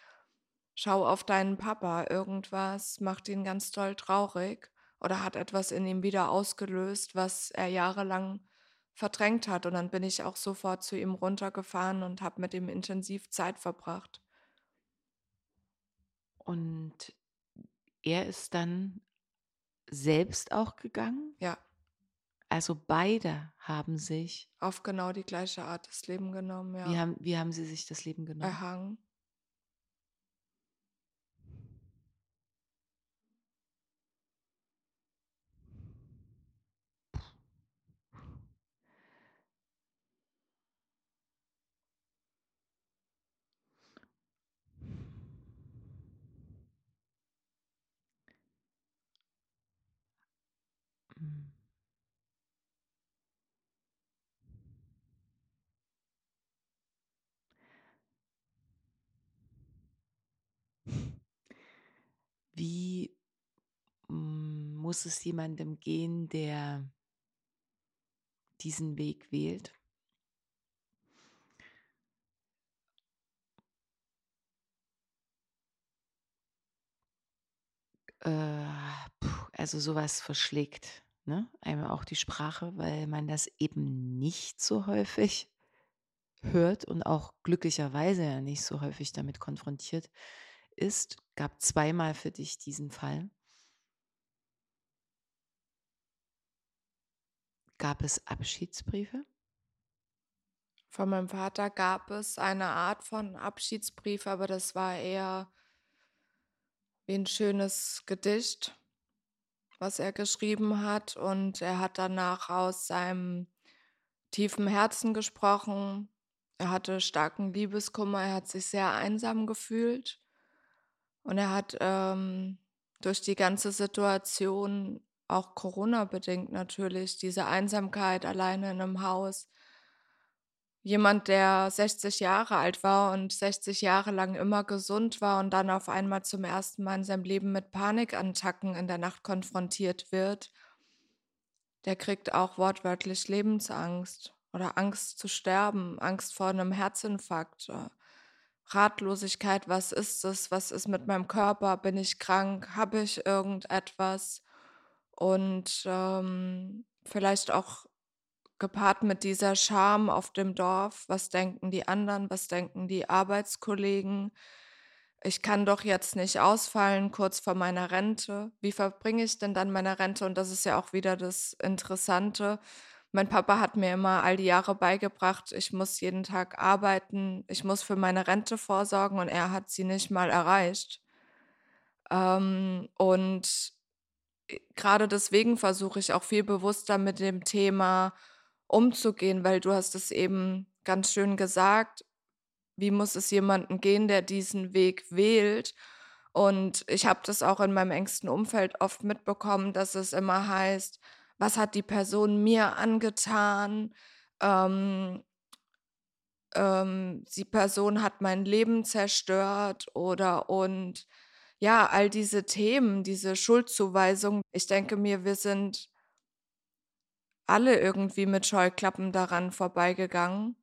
schau auf deinen Papa, irgendwas macht ihn ganz doll traurig oder hat etwas in ihm wieder ausgelöst, was er jahrelang verdrängt hat. Und dann bin ich auch sofort zu ihm runtergefahren und habe mit ihm intensiv Zeit verbracht. und er ist dann selbst auch gegangen? Ja, Also beide haben sich, auf genau die gleiche Art das Leben genommen, wie, ja. haben, wie haben sie sich das Leben genommen? Erhangen. Mhm. Wie mm, muss es jemandem gehen, der diesen Weg wählt? Äh, puh, also sowas verschlägt ne? einmal auch die Sprache, weil man das eben nicht so häufig hört und auch glücklicherweise ja nicht so häufig damit konfrontiert ist. Gab zweimal für dich diesen Fall. Gab es Abschiedsbriefe? Von meinem Vater gab es eine Art von Abschiedsbrief, aber das war eher wie ein schönes Gedicht, was er geschrieben hat. Und er hat danach aus seinem tiefen Herzen gesprochen. Er hatte starken Liebeskummer, er hat sich sehr einsam gefühlt. Und er hat ähm, durch die ganze Situation, auch Corona-bedingt natürlich, diese Einsamkeit alleine in einem Haus, jemand, der 60 Jahre alt war und 60 Jahre lang immer gesund war und dann auf einmal zum ersten Mal in seinem Leben mit Panikattacken in der Nacht konfrontiert wird, der kriegt auch wortwörtlich Lebensangst oder Angst zu sterben, Angst vor einem Herzinfarkt. Ratlosigkeit, was ist es, was ist mit meinem Körper, bin ich krank, habe ich irgendetwas und ähm, vielleicht auch gepaart mit dieser Scham auf dem Dorf, was denken die anderen, was denken die Arbeitskollegen, ich kann doch jetzt nicht ausfallen kurz vor meiner Rente. Wie verbringe ich denn dann meine Rente? Und das ist ja auch wieder das Interessante. Mein Papa hat mir immer all die Jahre beigebracht, ich muss jeden Tag arbeiten, ich muss für meine Rente vorsorgen und er hat sie nicht mal erreicht. Ähm, und äh, gerade deswegen versuche ich auch viel bewusster mit dem Thema umzugehen, weil du hast es eben ganz schön gesagt, wie muss es jemandem gehen, der diesen Weg wählt? Und ich habe das auch in meinem engsten Umfeld oft mitbekommen, dass es immer heißt, was hat die Person mir angetan? Ähm, ähm, die Person hat mein Leben zerstört oder und ja, all diese Themen, diese Schuldzuweisung. Ich denke mir, wir sind alle irgendwie mit Scheuklappen daran vorbeigegangen.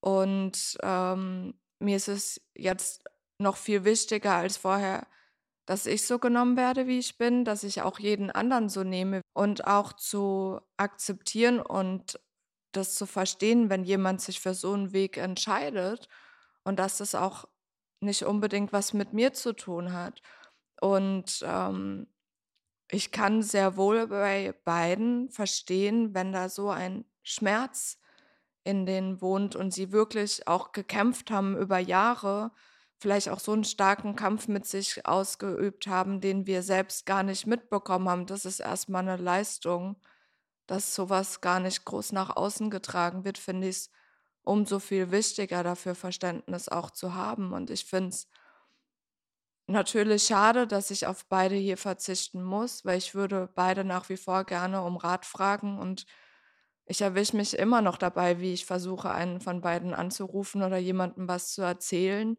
Und ähm, mir ist es jetzt noch viel wichtiger als vorher, dass ich so genommen werde, wie ich bin, dass ich auch jeden anderen so nehme und auch zu akzeptieren und das zu verstehen, wenn jemand sich für so einen Weg entscheidet und dass das auch nicht unbedingt was mit mir zu tun hat. Und ähm, ich kann sehr wohl bei beiden verstehen, wenn da so ein Schmerz in denen wohnt und sie wirklich auch gekämpft haben über Jahre, vielleicht auch so einen starken Kampf mit sich ausgeübt haben, den wir selbst gar nicht mitbekommen haben. Das ist erstmal eine Leistung, dass sowas gar nicht groß nach außen getragen wird, finde ich es umso viel wichtiger, dafür Verständnis auch zu haben. Und ich finde es natürlich schade, dass ich auf beide hier verzichten muss, weil ich würde beide nach wie vor gerne um Rat fragen und ich erwische mich immer noch dabei, wie ich versuche, einen von beiden anzurufen oder jemandem was zu erzählen.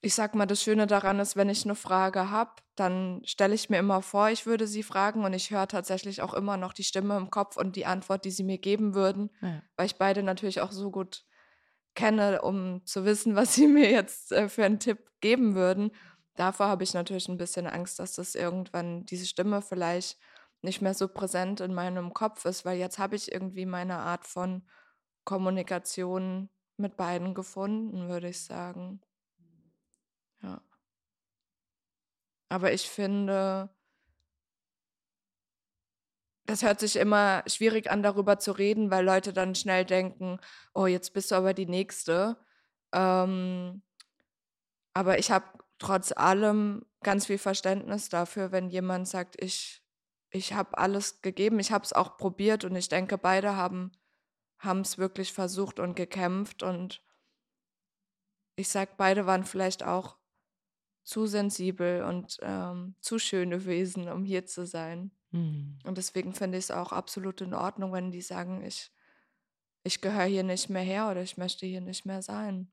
Ich sag mal, das Schöne daran ist, wenn ich eine Frage habe, dann stelle ich mir immer vor, ich würde sie fragen und ich höre tatsächlich auch immer noch die Stimme im Kopf und die Antwort, die sie mir geben würden, ja. weil ich beide natürlich auch so gut kenne, um zu wissen, was sie mir jetzt äh, für einen Tipp geben würden. Davor habe ich natürlich ein bisschen Angst, dass das irgendwann diese Stimme vielleicht nicht mehr so präsent in meinem Kopf ist, weil jetzt habe ich irgendwie meine Art von Kommunikation mit beiden gefunden, würde ich sagen. Ja. Aber ich finde, das hört sich immer schwierig an, darüber zu reden, weil Leute dann schnell denken, oh, jetzt bist du aber die Nächste. Ähm, aber ich habe trotz allem ganz viel Verständnis dafür, wenn jemand sagt, ich ich habe alles gegeben, ich habe es auch probiert und ich denke, beide haben es wirklich versucht und gekämpft und ich sag, beide waren vielleicht auch zu sensibel und ähm, zu schöne Wesen, um hier zu sein. Mhm. Und deswegen finde ich es auch absolut in Ordnung, wenn die sagen, ich, ich gehöre hier nicht mehr her oder ich möchte hier nicht mehr sein.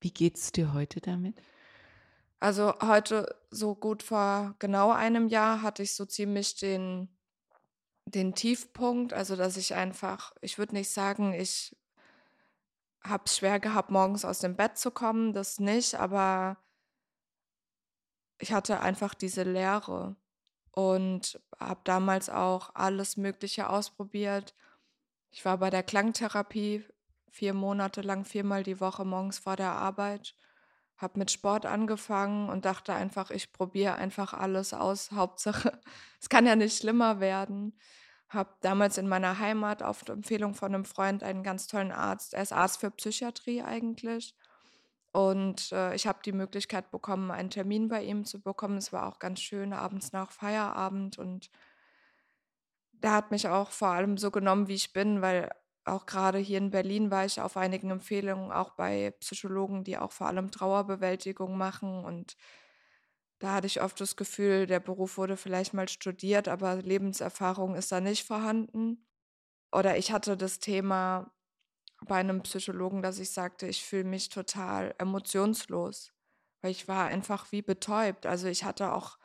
Wie geht es dir heute damit? Also heute, so gut vor genau einem Jahr, hatte ich so ziemlich den, den Tiefpunkt. Also, dass ich einfach, ich würde nicht sagen, ich habe es schwer gehabt, morgens aus dem Bett zu kommen, das nicht, aber ich hatte einfach diese Leere und habe damals auch alles Mögliche ausprobiert. Ich war bei der Klangtherapie vier Monate lang, viermal die Woche morgens vor der Arbeit habe mit Sport angefangen und dachte einfach, ich probiere einfach alles aus. Hauptsache, es kann ja nicht schlimmer werden. Habe damals in meiner Heimat auf Empfehlung von einem Freund einen ganz tollen Arzt, er ist Arzt für Psychiatrie eigentlich. Und äh, ich habe die Möglichkeit bekommen, einen Termin bei ihm zu bekommen. Es war auch ganz schön, abends nach Feierabend. Und der hat mich auch vor allem so genommen, wie ich bin, weil auch gerade hier in Berlin war ich auf einigen Empfehlungen, auch bei Psychologen, die auch vor allem Trauerbewältigung machen. Und da hatte ich oft das Gefühl, der Beruf wurde vielleicht mal studiert, aber Lebenserfahrung ist da nicht vorhanden. Oder ich hatte das Thema bei einem Psychologen, dass ich sagte, ich fühle mich total emotionslos, weil ich war einfach wie betäubt. Also ich hatte auch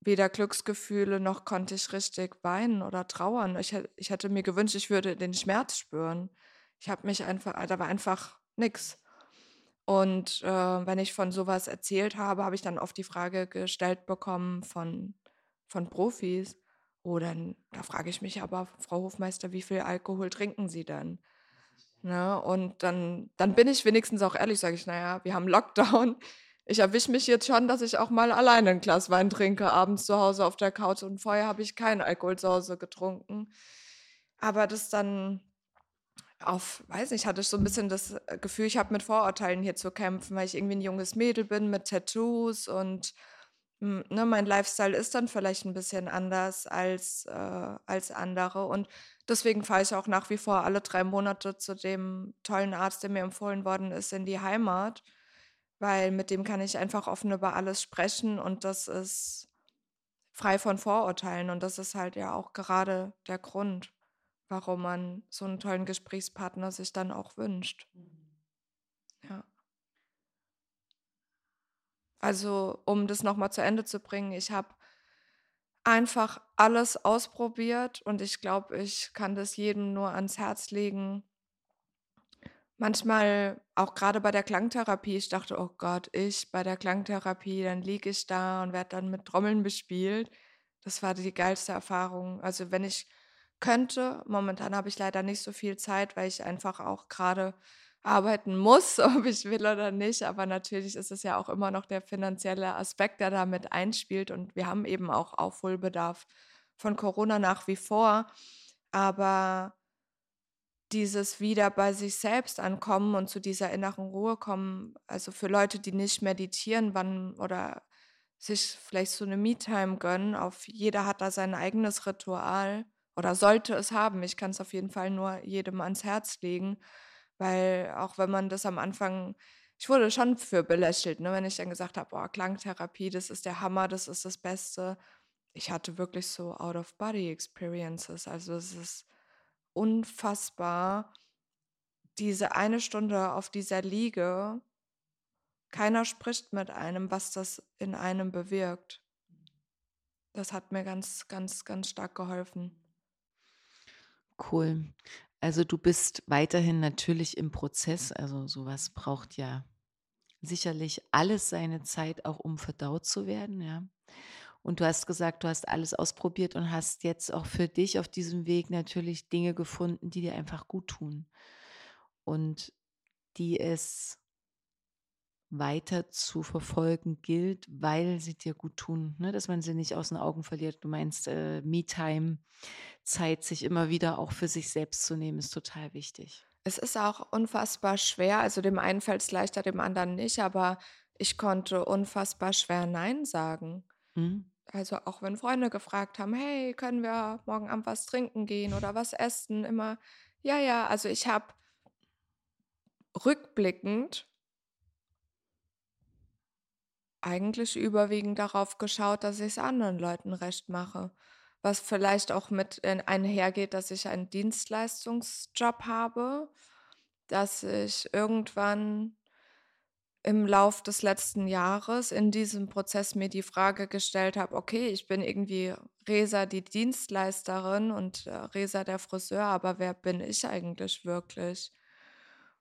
weder Glücksgefühle noch konnte ich richtig weinen oder trauern. Ich, ich hätte mir gewünscht, ich würde den Schmerz spüren. Ich habe mich einfach, da war einfach nix. Und äh, wenn ich von sowas erzählt habe, habe ich dann oft die Frage gestellt bekommen von, von Profis. Oh, dann, da frage ich mich aber, Frau Hofmeister, wie viel Alkohol trinken Sie denn? Ne? Und dann, dann bin ich wenigstens auch ehrlich, sage ich, naja, wir haben Lockdown. Ich erwische mich jetzt schon, dass ich auch mal alleine ein Glas Wein trinke, abends zu Hause auf der Couch. Und vorher habe ich keinen Alkohol zu Hause getrunken. Aber das dann auf, weiß nicht, hatte ich so ein bisschen das äh, Gefühl, ich habe mit Vorurteilen hier zu kämpfen, weil ich irgendwie ein junges Mädel bin mit Tattoos und hm, ne, mein Lifestyle ist dann vielleicht ein bisschen anders als, äh, als andere. Und deswegen fahre ich auch nach wie vor alle drei Monate zu dem tollen Arzt, der mir empfohlen worden ist, in die Heimat, weil mit dem kann ich einfach offen über alles sprechen und das ist frei von Vorurteilen. Und das ist halt ja auch gerade der Grund warum man so einen tollen Gesprächspartner sich dann auch wünscht. Ja. Also, um das nochmal zu Ende zu bringen, ich habe einfach alles ausprobiert und ich glaube, ich kann das jedem nur ans Herz legen. Manchmal, auch gerade bei der Klangtherapie, ich dachte, oh Gott, ich bei der Klangtherapie, dann liege ich da und werde dann mit Trommeln bespielt. Das war die geilste Erfahrung. Also wenn ich könnte. Momentan habe ich leider nicht so viel Zeit, weil ich einfach auch gerade arbeiten muss, ob ich will oder nicht. Aber natürlich ist es ja auch immer noch der finanzielle Aspekt, der damit einspielt. Und wir haben eben auch Aufholbedarf von Corona nach wie vor. Aber dieses wieder bei sich selbst ankommen und zu dieser inneren Ruhe kommen, also für Leute, die nicht meditieren, wann oder sich vielleicht so eine Me-Time gönnen, auf jeder hat da sein eigenes Ritual oder sollte es haben. Ich kann es auf jeden Fall nur jedem ans Herz legen, weil auch wenn man das am Anfang, ich wurde schon für belächelt, ne, wenn ich dann gesagt habe, oh, Klangtherapie, das ist der Hammer, das ist das Beste. Ich hatte wirklich so Out-of-Body-Experiences. Also es ist unfassbar, diese eine Stunde auf dieser Liege, keiner spricht mit einem, was das in einem bewirkt. Das hat mir ganz, ganz, ganz stark geholfen. Cool. Also du bist weiterhin natürlich im Prozess. Also sowas braucht ja sicherlich alles seine Zeit, auch um verdaut zu werden, ja. Und du hast gesagt, du hast alles ausprobiert und hast jetzt auch für dich auf diesem Weg natürlich Dinge gefunden, die dir einfach gut tun und die es weiter zu verfolgen gilt, weil sie dir gut tun, ne? dass man sie nicht aus den Augen verliert. Du meinst, äh, Me-Time, Zeit, sich immer wieder auch für sich selbst zu nehmen, ist total wichtig. Es ist auch unfassbar schwer, also dem einen fällt es leichter, dem anderen nicht, aber ich konnte unfassbar schwer Nein sagen. Mhm. Also auch wenn Freunde gefragt haben, hey, können wir morgen Abend was trinken gehen oder was essen, immer, ja, ja, also ich habe rückblickend eigentlich überwiegend darauf geschaut, dass ich es anderen Leuten recht mache. Was vielleicht auch mit einhergeht, dass ich einen Dienstleistungsjob habe, dass ich irgendwann im Lauf des letzten Jahres in diesem Prozess mir die Frage gestellt habe, okay, ich bin irgendwie Resa die Dienstleisterin und äh, Resa der Friseur, aber wer bin ich eigentlich wirklich?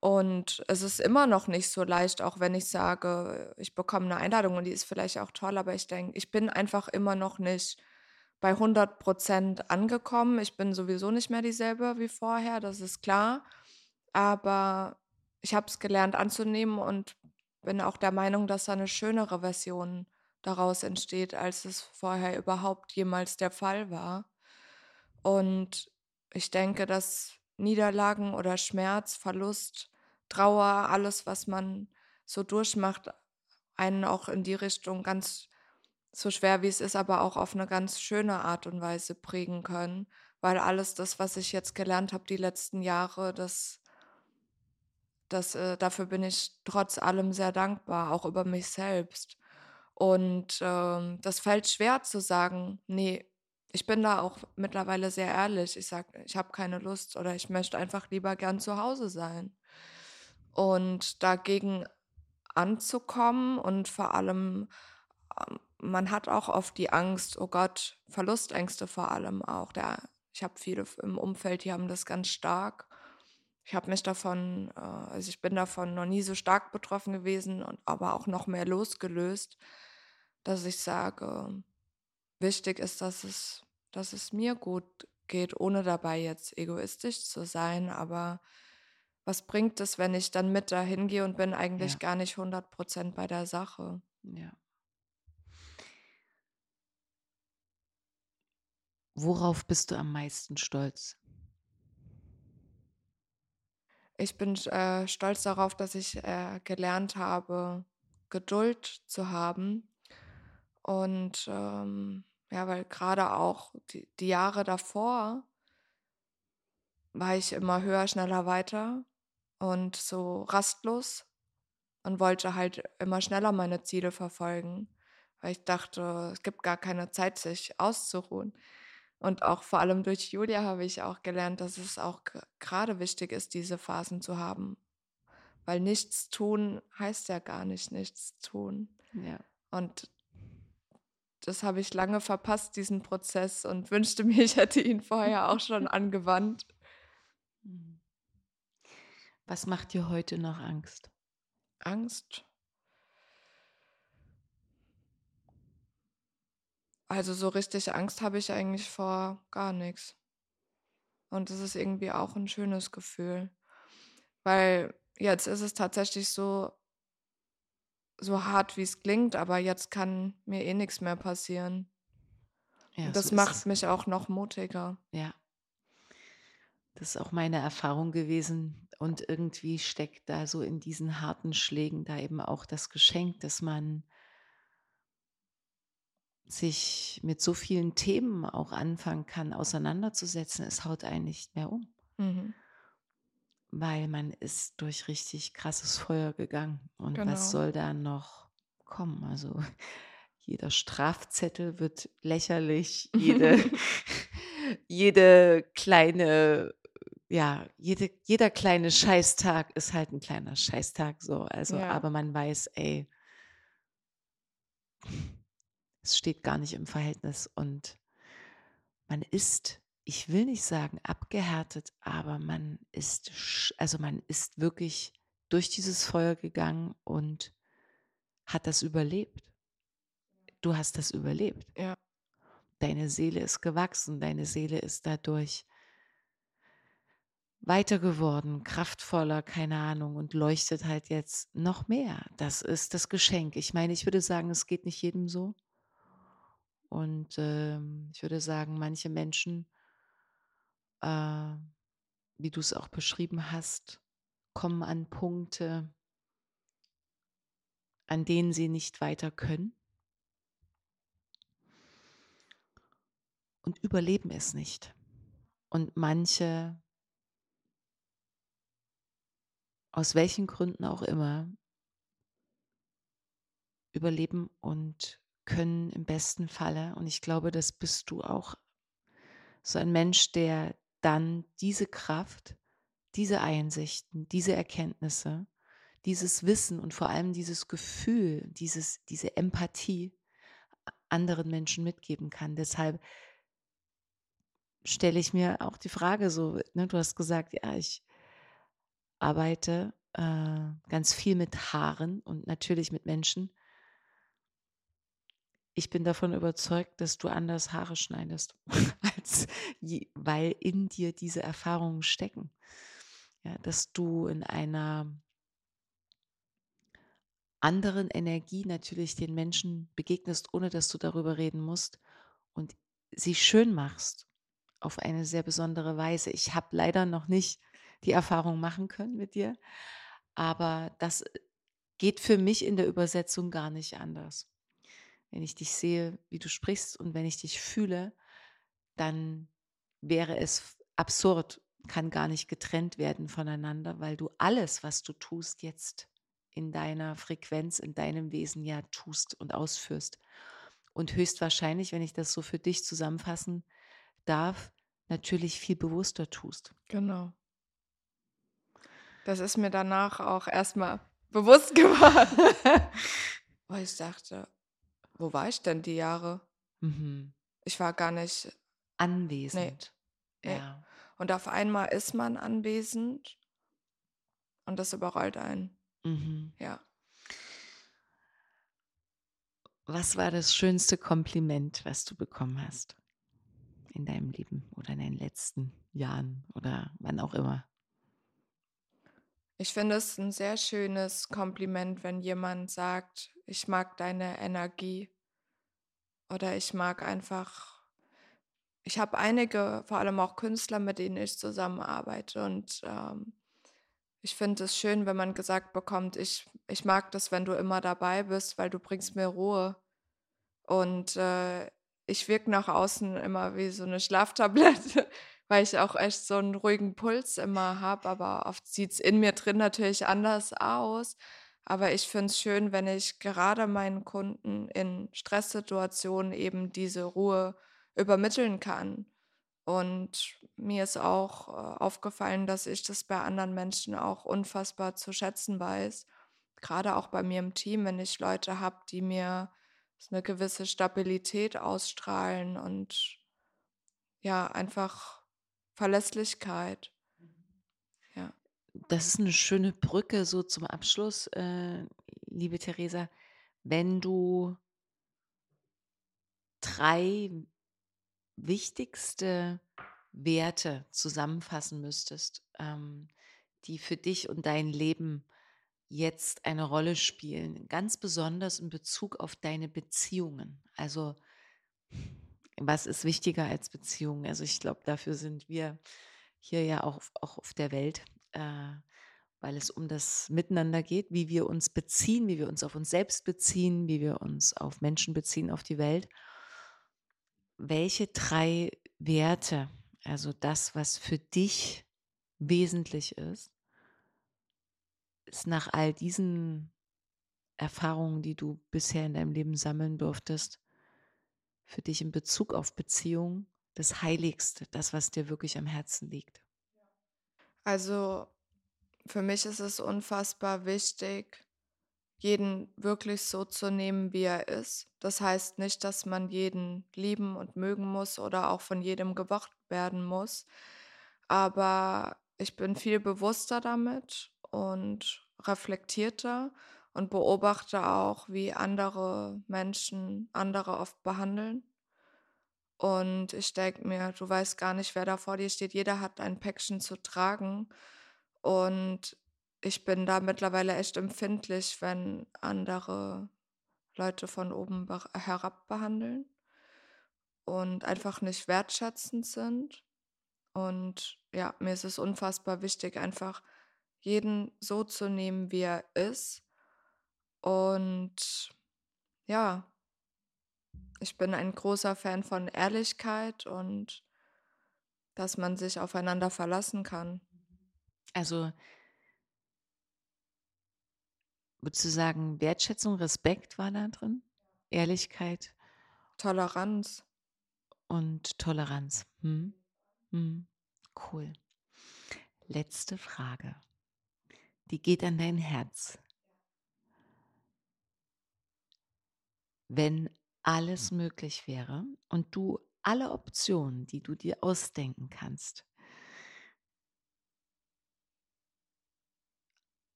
Und es ist immer noch nicht so leicht, auch wenn ich sage, ich bekomme eine Einladung und die ist vielleicht auch toll, aber ich denke, ich bin einfach immer noch nicht bei 100 Prozent angekommen. Ich bin sowieso nicht mehr dieselbe wie vorher, das ist klar. Aber ich habe es gelernt anzunehmen und bin auch der Meinung, dass da eine schönere Version daraus entsteht, als es vorher überhaupt jemals der Fall war. Und ich denke, dass Niederlagen oder Schmerz, Verlust Trauer, alles, was man so durchmacht, einen auch in die Richtung ganz so schwer wie es ist, aber auch auf eine ganz schöne Art und Weise prägen können, weil alles das, was ich jetzt gelernt habe die letzten Jahre, das, das äh, dafür bin ich trotz allem sehr dankbar, auch über mich selbst. Und ähm, das fällt schwer zu sagen, nee, ich bin da auch mittlerweile sehr ehrlich. Ich sage, ich habe keine Lust oder ich möchte einfach lieber gern zu Hause sein. Und dagegen anzukommen und vor allem, ähm, man hat auch oft die Angst, oh Gott, Verlustängste vor allem auch. Der, ich habe viele im Umfeld, die haben das ganz stark. Ich habe mich davon, äh, also ich bin davon noch nie so stark betroffen gewesen und aber auch noch mehr losgelöst, dass ich sage, wichtig ist, dass es, dass es mir gut geht, ohne dabei jetzt egoistisch zu sein. Aber was bringt es, wenn ich dann mit dahin gehe und bin eigentlich Ja. gar nicht 100% bei der Sache? Ja. Worauf bist du am meisten stolz? Ich bin äh, stolz darauf, dass ich äh, gelernt habe, Geduld zu haben. Und ähm, ja, weil gerade auch die, die Jahre davor war ich immer höher, schneller, weiter und so rastlos und wollte halt immer schneller meine Ziele verfolgen, weil ich dachte, es gibt gar keine Zeit, sich auszuruhen. Und auch vor allem durch Julia habe ich auch gelernt, dass es auch gerade wichtig ist, diese Phasen zu haben. Weil nichts tun heißt ja gar nicht nichts tun. Ja. Und das habe ich lange verpasst, diesen Prozess, und wünschte mir, ich hätte ihn vorher auch schon angewandt. Mhm. Was macht dir heute noch Angst? Angst. Also so richtig Angst habe ich eigentlich vor gar nichts. Und das ist irgendwie auch ein schönes Gefühl. Weil jetzt ist es tatsächlich so, so hart, wie es klingt, aber jetzt kann mir eh nichts mehr passieren. Ja, das so macht mich auch noch mutiger. Ja. Das ist auch meine Erfahrung gewesen. Und irgendwie steckt da so in diesen harten Schlägen da eben auch das Geschenk, dass man sich mit so vielen Themen auch anfangen kann, auseinanderzusetzen. Es haut einen nicht mehr um, Mhm. weil man ist durch richtig krasses Feuer gegangen. Und Genau. was soll da noch kommen? Also jeder Strafzettel wird lächerlich, jede, jede kleine, ja, jede, jeder kleine Scheißtag ist halt ein kleiner Scheißtag so. Also, Ja. aber man weiß, ey, es steht gar nicht im Verhältnis und man ist, ich will nicht sagen abgehärtet, aber man ist, also man ist wirklich durch dieses Feuer gegangen und hat das überlebt. Du hast das überlebt. Ja. Deine Seele ist gewachsen, deine Seele ist dadurch weiter geworden, kraftvoller, keine Ahnung, und leuchtet halt jetzt noch mehr. Das ist das Geschenk. Ich meine, ich würde sagen, es geht nicht jedem so. Und ähm, ich würde sagen, manche Menschen, äh, wie du es auch beschrieben hast, kommen an Punkte, an denen sie nicht weiter können und überleben es nicht. Und manche, aus welchen Gründen auch immer, überleben und können im besten Falle, und ich glaube, das bist du auch, so ein Mensch, der dann diese Kraft, diese Einsichten, diese Erkenntnisse, dieses Wissen und vor allem dieses Gefühl, dieses, diese Empathie anderen Menschen mitgeben kann. Deshalb stelle ich mir auch die Frage so, ne, du hast gesagt, ja, ich arbeite äh, ganz viel mit Haaren und natürlich mit Menschen. Ich bin davon überzeugt, dass du anders Haare schneidest, als je, weil in dir diese Erfahrungen stecken. Ja, dass du in einer anderen Energie natürlich den Menschen begegnest, ohne dass du darüber reden musst und sie schön machst auf eine sehr besondere Weise. Ich habe leider noch nicht die Erfahrung machen können mit dir, aber das geht für mich in der Übersetzung gar nicht anders. Wenn ich dich sehe, wie du sprichst und wenn ich dich fühle, dann wäre es absurd, kann gar nicht getrennt werden voneinander, weil du alles, was du tust, jetzt in deiner Frequenz, in deinem Wesen ja tust und ausführst. Und höchstwahrscheinlich, wenn ich das so für dich zusammenfassen darf, natürlich viel bewusster tust. Genau. Das ist mir danach auch erstmal bewusst geworden. Weil ich dachte, wo war ich denn die Jahre? Mhm. Ich war gar nicht. Anwesend. Nee. Ja. Und auf einmal ist man anwesend und das überrollt einen. Mhm. Ja. Was war das schönste Kompliment, was du bekommen hast in deinem Leben oder in den letzten Jahren oder wann auch immer? Ich finde es ein sehr schönes Kompliment, wenn jemand sagt, ich mag deine Energie oder ich mag einfach, ich habe einige, vor allem auch Künstler, mit denen ich zusammenarbeite und ähm, ich finde es schön, wenn man gesagt bekommt, ich, ich mag das, wenn du immer dabei bist, weil du bringst mir Ruhe. Und äh, ich wirke nach außen immer wie so eine Schlaftablette, weil ich auch echt so einen ruhigen Puls immer habe. Aber oft sieht es in mir drin natürlich anders aus. Aber ich finde es schön, wenn ich gerade meinen Kunden in Stresssituationen eben diese Ruhe übermitteln kann. Und mir ist auch äh, aufgefallen, dass ich das bei anderen Menschen auch unfassbar zu schätzen weiß. Gerade auch bei mir im Team, wenn ich Leute habe, die mir eine gewisse Stabilität ausstrahlen und ja, einfach Verlässlichkeit. Das ist eine schöne Brücke so zum Abschluss, äh, liebe Theresa. Wenn du drei wichtigste Werte zusammenfassen müsstest, ähm, die für dich und dein Leben jetzt eine Rolle spielen, ganz besonders in Bezug auf deine Beziehungen. Also was ist wichtiger als Beziehungen? Also ich glaube, dafür sind wir hier ja auch, auch auf der Welt, äh, weil es um das Miteinander geht, wie wir uns beziehen, wie wir uns auf uns selbst beziehen, wie wir uns auf Menschen beziehen, auf die Welt welche drei Werte, also das, was für dich wesentlich ist, ist nach all diesen Erfahrungen, die du bisher in deinem Leben sammeln durftest, für dich in Bezug auf Beziehung das Heiligste, das, was dir wirklich am Herzen liegt? Also für mich ist es unfassbar wichtig, jeden wirklich so zu nehmen, wie er ist. Das heißt nicht, dass man jeden lieben und mögen muss oder auch von jedem gewacht werden muss. Aber ich bin viel bewusster damit und reflektierter und beobachte auch, wie andere Menschen andere oft behandeln. Und ich denke mir, du weißt gar nicht, wer da vor dir steht. Jeder hat ein Päckchen zu tragen. Und ich bin da mittlerweile echt empfindlich, wenn andere Leute von oben herab behandeln und einfach nicht wertschätzend sind. Und ja, mir ist es unfassbar wichtig, einfach jeden so zu nehmen, wie er ist. Und ja, ich bin ein großer Fan von Ehrlichkeit und dass man sich aufeinander verlassen kann. Also Würdest du sagen, Wertschätzung, Respekt war da drin? Ehrlichkeit? Toleranz. Und Toleranz. Hm? Hm. Cool. Letzte Frage. Die geht an dein Herz. Wenn alles möglich wäre und du alle Optionen, die du dir ausdenken kannst,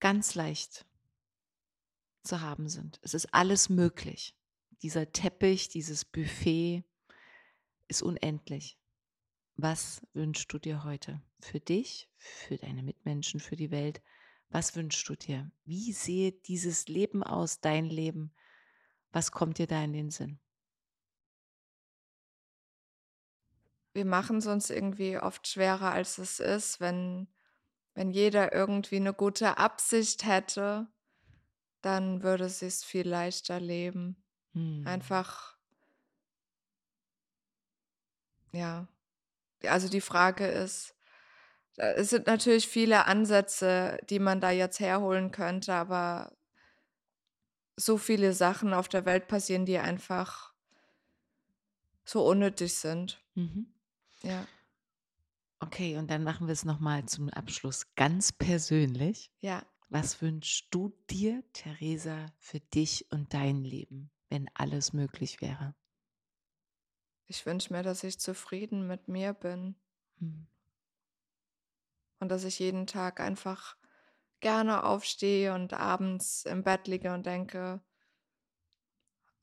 ganz leicht zu haben sind. Es ist alles möglich. Dieser Teppich, dieses Buffet ist unendlich. Was wünschst du dir heute für dich, für deine Mitmenschen, für die Welt? Was wünschst du dir? Wie sehe dieses Leben aus, dein Leben? Was kommt dir da in den Sinn? Wir machen es uns irgendwie oft schwerer, als es ist, wenn, wenn jeder irgendwie eine gute Absicht hätte dann würde sie es viel leichter leben. Hm. Einfach, ja. Also die Frage ist, es sind natürlich viele Ansätze, die man da jetzt herholen könnte, aber so viele Sachen auf der Welt passieren, die einfach so unnötig sind. Mhm. Ja. Okay, und dann machen wir es nochmal zum Abschluss ganz persönlich. Ja. Was wünschst du dir, Theresa, für dich und dein Leben, wenn alles möglich wäre? Ich wünsche mir, dass ich zufrieden mit mir bin. Hm. Und dass ich jeden Tag einfach gerne aufstehe und abends im Bett liege und denke,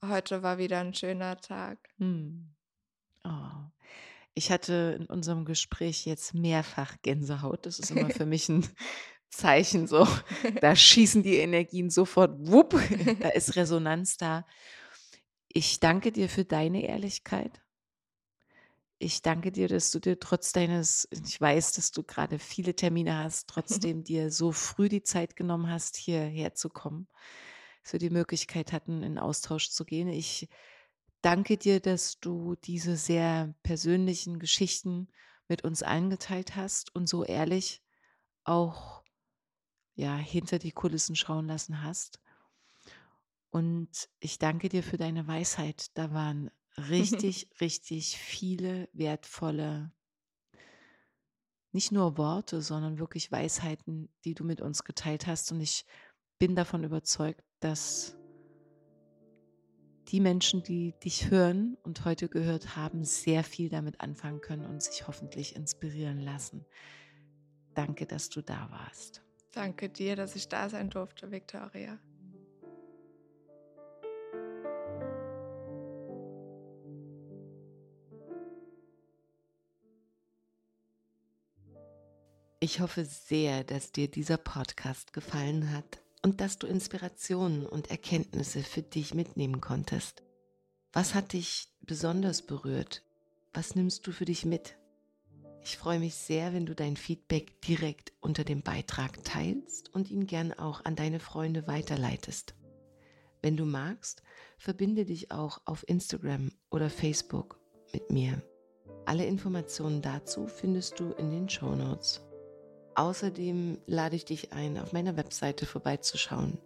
heute war wieder ein schöner Tag. Hm. Oh. Ich hatte in unserem Gespräch jetzt mehrfach Gänsehaut. Das ist immer für mich ein Zeichen so. Da schießen die Energien sofort, wupp, da ist Resonanz da. Ich danke dir für deine Ehrlichkeit. Ich danke dir, dass du dir trotz deines, ich weiß, dass du gerade viele Termine hast, trotzdem dir so früh die Zeit genommen hast, hierher zu kommen, dass wir die Möglichkeit hatten, in Austausch zu gehen. Ich danke dir, dass du diese sehr persönlichen Geschichten mit uns eingeteilt hast und so ehrlich auch ja hinter die Kulissen schauen lassen hast. Und ich danke dir für deine Weisheit. Da waren richtig, richtig viele wertvolle, nicht nur Worte, sondern wirklich Weisheiten, die du mit uns geteilt hast. Und ich bin davon überzeugt, dass die Menschen, die dich hören und heute gehört haben, sehr viel damit anfangen können und sich hoffentlich inspirieren lassen. Danke, dass du da warst. Danke dir, dass ich da sein durfte, Victoria. Ich hoffe sehr, dass dir dieser Podcast gefallen hat und dass du Inspirationen und Erkenntnisse für dich mitnehmen konntest. Was hat dich besonders berührt? Was nimmst du für dich mit? Ich freue mich sehr, wenn du dein Feedback direkt unter dem Beitrag teilst und ihn gern auch an deine Freunde weiterleitest. Wenn du magst, verbinde dich auch auf Instagram oder Facebook mit mir. Alle Informationen dazu findest du in den Show Notes. Außerdem lade ich dich ein, auf meiner Webseite vorbeizuschauen.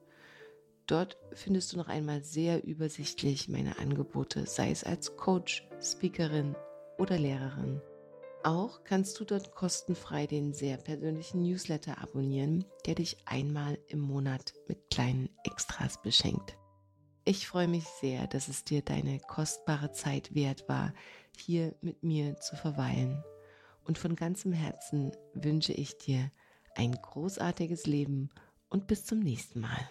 Dort findest du noch einmal sehr übersichtlich meine Angebote, sei es als Coach, Speakerin oder Lehrerin. Auch kannst du dort kostenfrei den sehr persönlichen Newsletter abonnieren, der dich einmal im Monat mit kleinen Extras beschenkt. Ich freue mich sehr, dass es dir deine kostbare Zeit wert war, hier mit mir zu verweilen und von ganzem Herzen wünsche ich dir ein großartiges Leben und bis zum nächsten Mal.